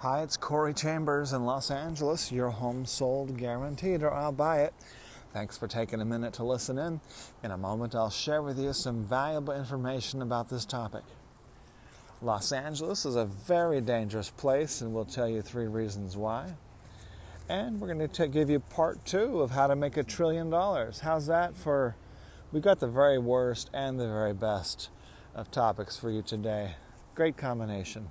Hi, it's Corey Chambers in Los Angeles. Your home sold guaranteed, or I'll buy it. Thanks for taking a minute to listen in. In a moment, I'll share with you some valuable information about this topic. Los Angeles is a very dangerous place, and we'll tell you three reasons why. And we're going to give you part two of how to make a trillion dollars. How's that for? We've got the very worst and the very best of topics for you today. Great combination.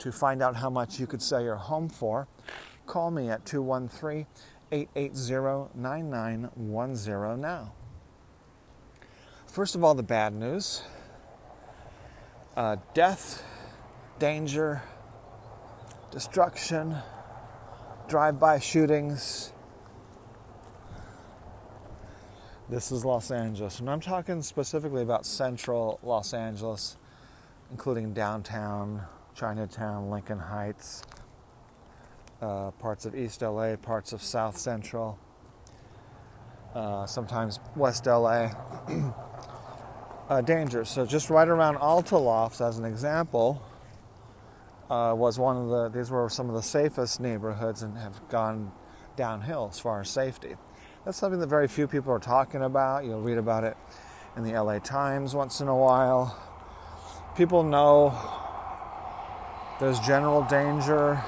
To find out how much you could sell your home for, call me at 213 880 9910 now. First of all, the bad news uh, death, danger, destruction, drive by shootings. This is Los Angeles, and I'm talking specifically about central Los Angeles, including downtown, Chinatown, Lincoln Heights, uh, parts of East LA, parts of South Central, uh, sometimes West LA. uh, dangers. So just right around Alta Lofts, as an example, uh, was one of the. These were some of the safest neighborhoods and have gone downhill as far as safety. That's something that very few people are talking about. You'll read about it in the LA Times once in a while. People know there's general danger.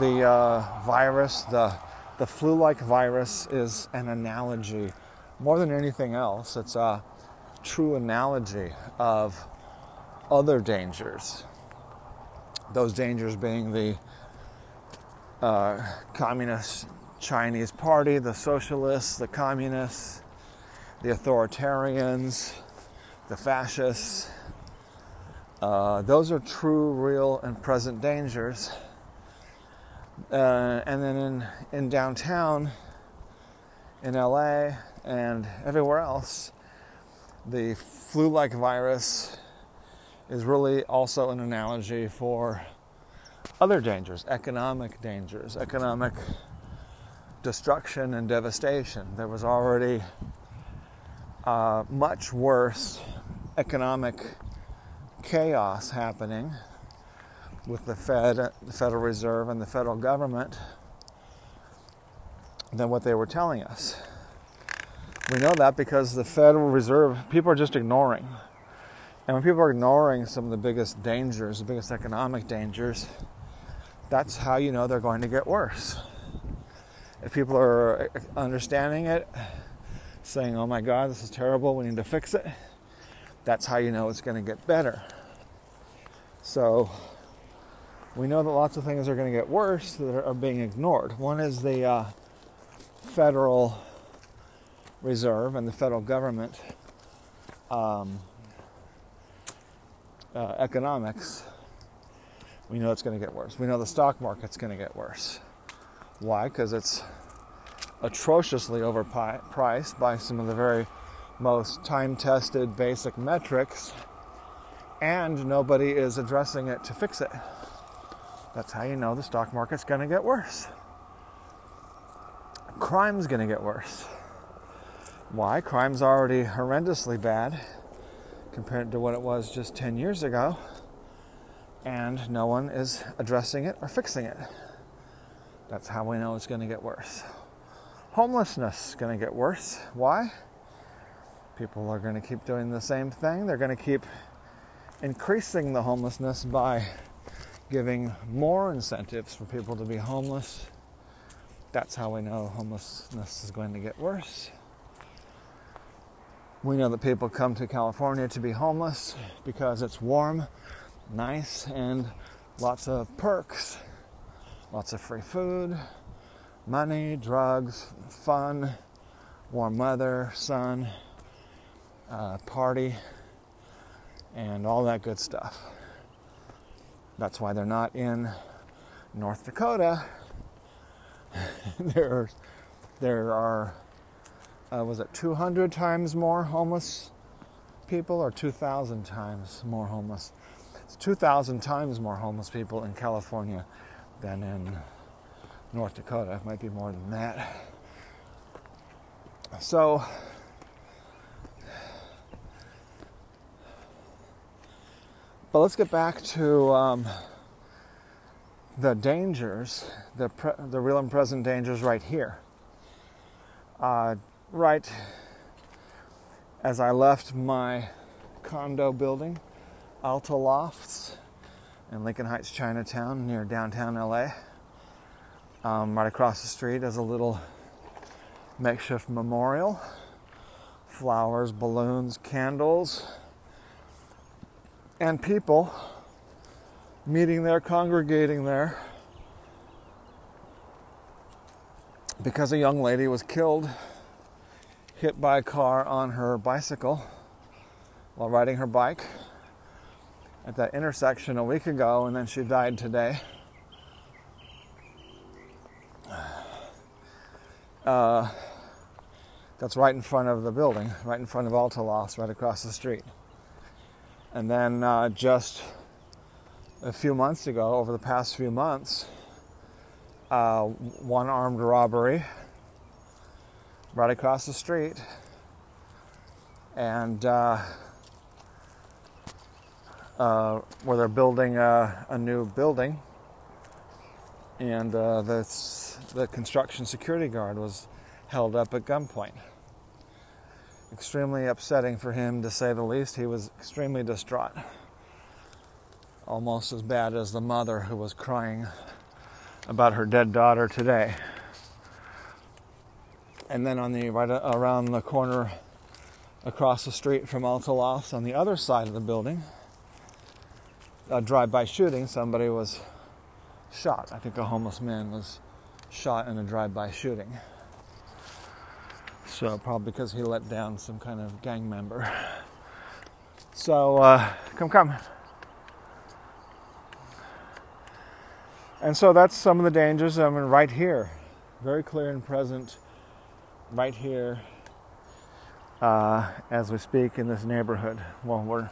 The uh, virus, the, the flu like virus, is an analogy. More than anything else, it's a true analogy of other dangers. Those dangers being the uh, communist Chinese party, the socialists, the communists, the authoritarians, the fascists, uh, those are true, real, and present dangers. Uh, and then in, in downtown, in LA, and everywhere else, the flu like virus is really also an analogy for other dangers, economic dangers, economic destruction and devastation. There was already uh, much worse economic chaos happening with the Fed, the Federal Reserve, and the federal government than what they were telling us. We know that because the Federal Reserve, people are just ignoring. And when people are ignoring some of the biggest dangers, the biggest economic dangers, that's how you know they're going to get worse. If people are understanding it, saying, oh my God, this is terrible, we need to fix it, that's how you know it's going to get better. So we know that lots of things are going to get worse that are being ignored. One is the uh, Federal Reserve and the federal government um, uh, economics. We know it's going to get worse. We know the stock market's going to get worse. Why? Because it's atrociously overpriced by some of the very most time tested basic metrics, and nobody is addressing it to fix it. That's how you know the stock market's going to get worse. Crime's going to get worse. Why? Crime's already horrendously bad compared to what it was just 10 years ago, and no one is addressing it or fixing it. That's how we know it's going to get worse. Homelessness is going to get worse. Why? People are going to keep doing the same thing. They're going to keep increasing the homelessness by giving more incentives for people to be homeless. That's how we know homelessness is going to get worse. We know that people come to California to be homeless because it's warm, nice, and lots of perks, lots of free food, money, drugs, fun, warm weather, sun, uh, party, and all that good stuff. That's why they're not in North Dakota, there, there are, uh, was it 200 times more homeless people or 2,000 times more homeless? It's 2,000 times more homeless people in California than in North Dakota. It might be more than that. So, but let's get back to um, the dangers, the, pre- the real and present dangers right here. Uh, right as I left my condo building, Alta Lofts in Lincoln Heights, Chinatown, near downtown LA. Um, right across the street is a little makeshift memorial flowers, balloons, candles, and people meeting there, congregating there, because a young lady was killed, hit by a car on her bicycle while riding her bike at that intersection a week ago, and then she died today. Uh, that's right in front of the building, right in front of Alta Lofts, right across the street. And then uh, just a few months ago, over the past few months, uh, one armed robbery right across the street. And uh, uh, where they're building a, a new building, and uh, the construction security guard was held up at gunpoint. Extremely upsetting for him, to say the least. He was extremely distraught almost as bad as the mother who was crying about her dead daughter today. And then on the right around the corner across the street from Alta Lofts on the other side of the building, a drive-by shooting, somebody was shot. I think a homeless man was shot in a drive-by shooting. So probably because he let down some kind of gang member. So uh, come, come. And so that's some of the dangers. I mean, right here, very clear and present, right here, uh, as we speak in this neighborhood. Well, we're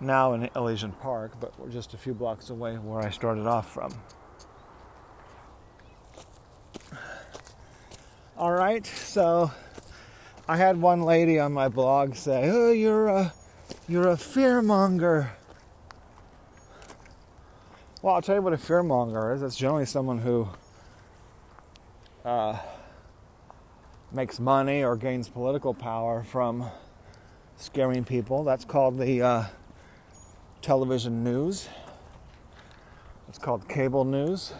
now in Elysian Park, but we're just a few blocks away where I started off from. All right, so I had one lady on my blog say, "Oh, you're a you're a fearmonger." Well, I'll tell you what a fearmonger is. It's generally someone who uh, makes money or gains political power from scaring people. That's called the uh, television news. It's called cable news.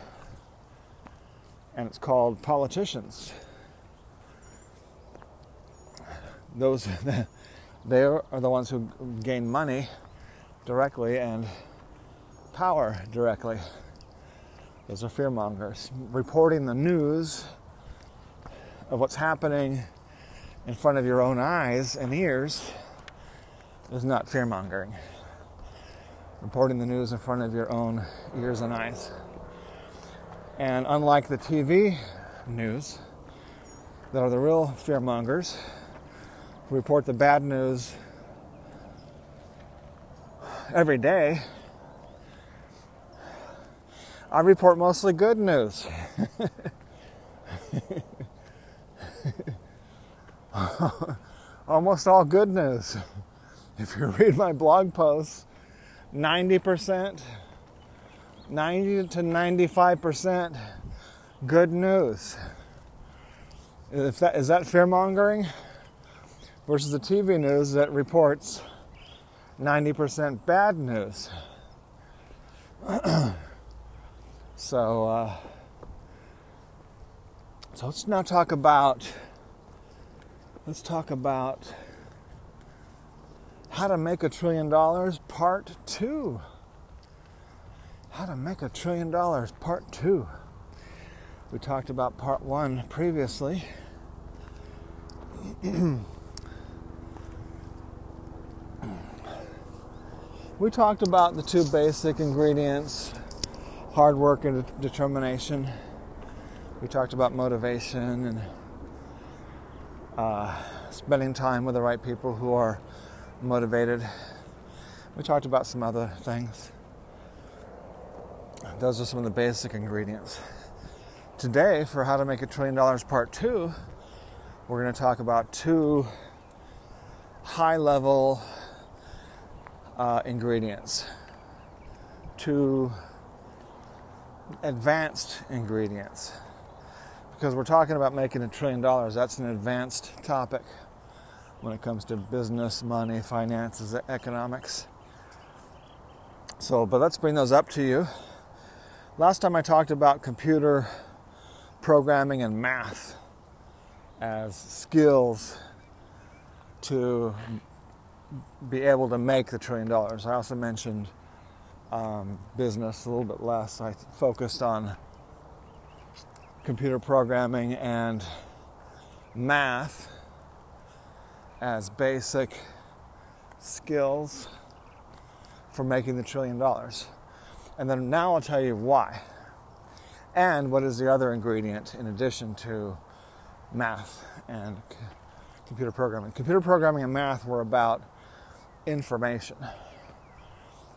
And it's called politicians. Those, they are the ones who gain money directly and power directly. Those are fearmongers. Reporting the news of what's happening in front of your own eyes and ears is not fearmongering. Reporting the news in front of your own ears and eyes. And unlike the TV news, that are the real fearmongers, who report the bad news every day I report mostly good news. Almost all good news. If you read my blog posts, 90%, 90 to 95% good news. If that, is that fear mongering? Versus the TV news that reports 90% bad news. So, uh, so let's now talk about let's talk about how to make a trillion dollars part two. How to make a trillion dollars part two. We talked about part one previously. we talked about the two basic ingredients hard work and determination. We talked about motivation and uh, spending time with the right people who are motivated. We talked about some other things. Those are some of the basic ingredients. Today, for How to Make a Trillion Dollars Part 2, we're going to talk about two high level uh, ingredients, to advanced ingredients. Because we're talking about making a trillion dollars, that's an advanced topic when it comes to business, money, finances, economics. So, but let's bring those up to you. Last time I talked about computer programming and math as skills to be able to make the trillion dollars. I also mentioned um, business a little bit less. I focused on computer programming and math as basic skills for making the trillion dollars. And then now I'll tell you why. And what is the other ingredient in addition to math and computer programming? Computer programming and math were about information.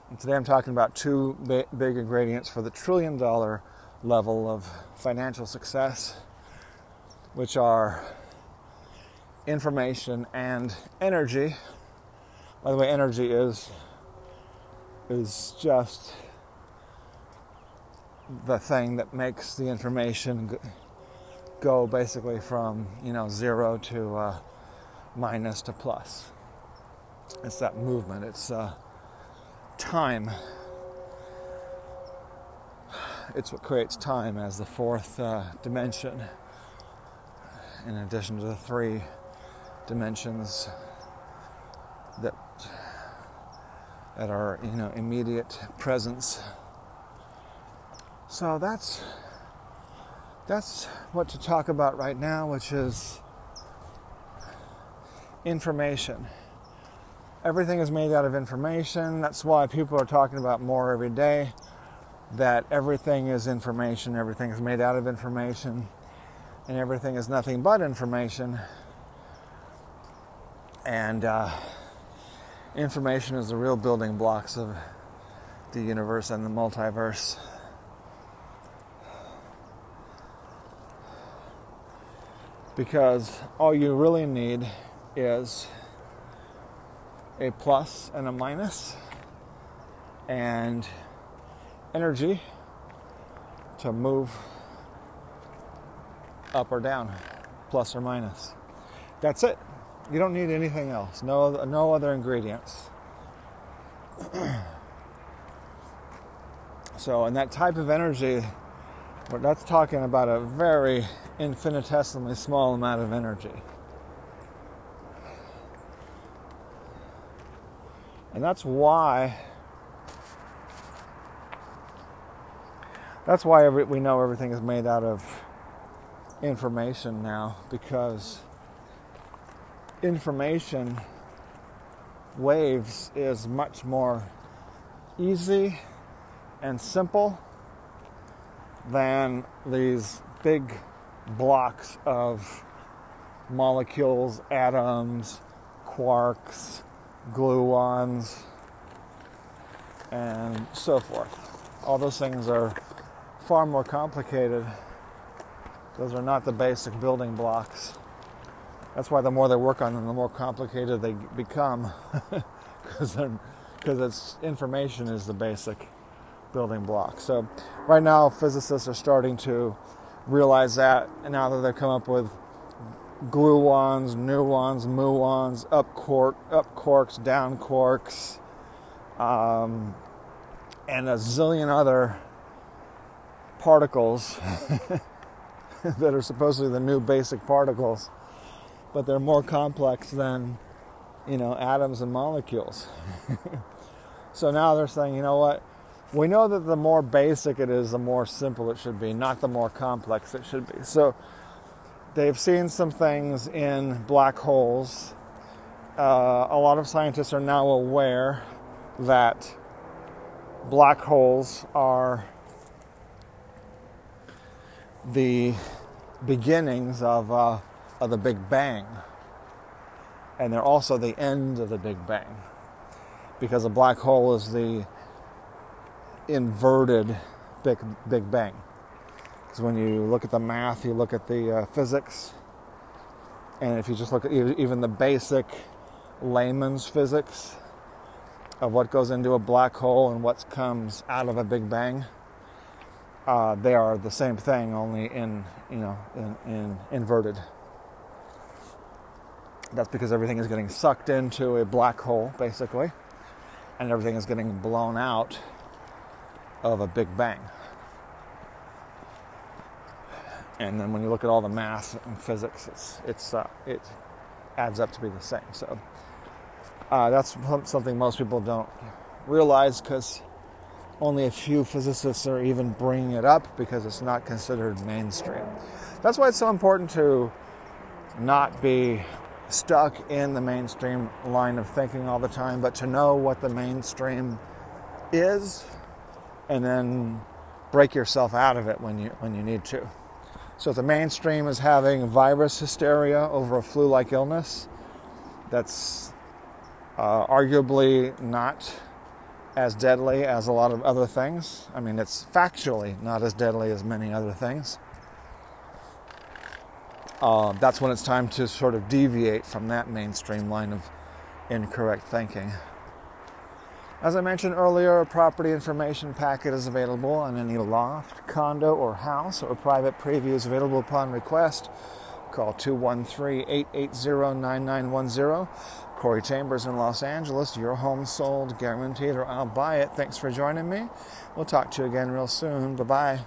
And today I'm talking about two big ingredients for the trillion dollar level of financial success, which are information and energy. By the way, energy is is just the thing that makes the information go basically from you know zero to uh, minus to plus. It's that movement. It's uh, time. It's what creates time as the fourth uh, dimension, in addition to the three dimensions that that are you know immediate presence. So that's that's what to talk about right now, which is information. Everything is made out of information. That's why people are talking about more every day. That everything is information, everything is made out of information, and everything is nothing but information. And uh, information is the real building blocks of the universe and the multiverse. Because all you really need is a plus and a minus and energy to move up or down, plus or minus. That's it. You don't need anything else. No, no other ingredients. so, and that type of energy, that's talking about a very infinitesimally small amount of energy. And that's why that's why every, we know everything is made out of information now because information waves is much more easy and simple than these big blocks of molecules, atoms, quarks, gluons, and so forth. All those things are far more complicated. Those are not the basic building blocks. That's why the more they work on them, the more complicated they become, because because it's information is the basic building block. So right now, physicists are starting to realize that, and now that they've come up with gluons, nuons, muons, up quark, up quarks, down quarks, um, and a zillion other particles that are supposedly the new basic particles but they're more complex than you know atoms and molecules. so now they're saying, you know what? We know that the more basic it is, the more simple it should be, not the more complex it should be. So they've seen some things in black holes. Uh, a lot of scientists are now aware that black holes are the beginnings of, uh, of the Big Bang. And they're also the end of the Big Bang. Because a black hole is the inverted Big, Big Bang. Because when you look at the math, you look at the uh, physics, and if you just look at even the basic layman's physics of what goes into a black hole and what comes out of a Big Bang, uh, they are the same thing, only in you know in, in inverted. That's because everything is getting sucked into a black hole, basically, and everything is getting blown out of a Big Bang. And then when you look at all the math and physics, it's, it's uh, it adds up to be the same. So uh, that's something most people don't realize because only a few physicists are even bringing it up because it's not considered mainstream. That's why it's so important to not be stuck in the mainstream line of thinking all the time, but to know what the mainstream is and then break yourself out of it when you when you need to. So if the mainstream is having virus hysteria over a flu-like illness, that's uh, arguably not as deadly as a lot of other things. I mean, it's factually not as deadly as many other things. Uh, that's when it's time to sort of deviate from that mainstream line of incorrect thinking. As I mentioned earlier, a property information packet is available on any loft, condo, or house, or private preview is available upon request. Call 213 880 9910. Corey Chambers in Los Angeles. Your home sold, guaranteed, or I'll buy it. Thanks for joining me. We'll talk to you again real soon. Bye bye.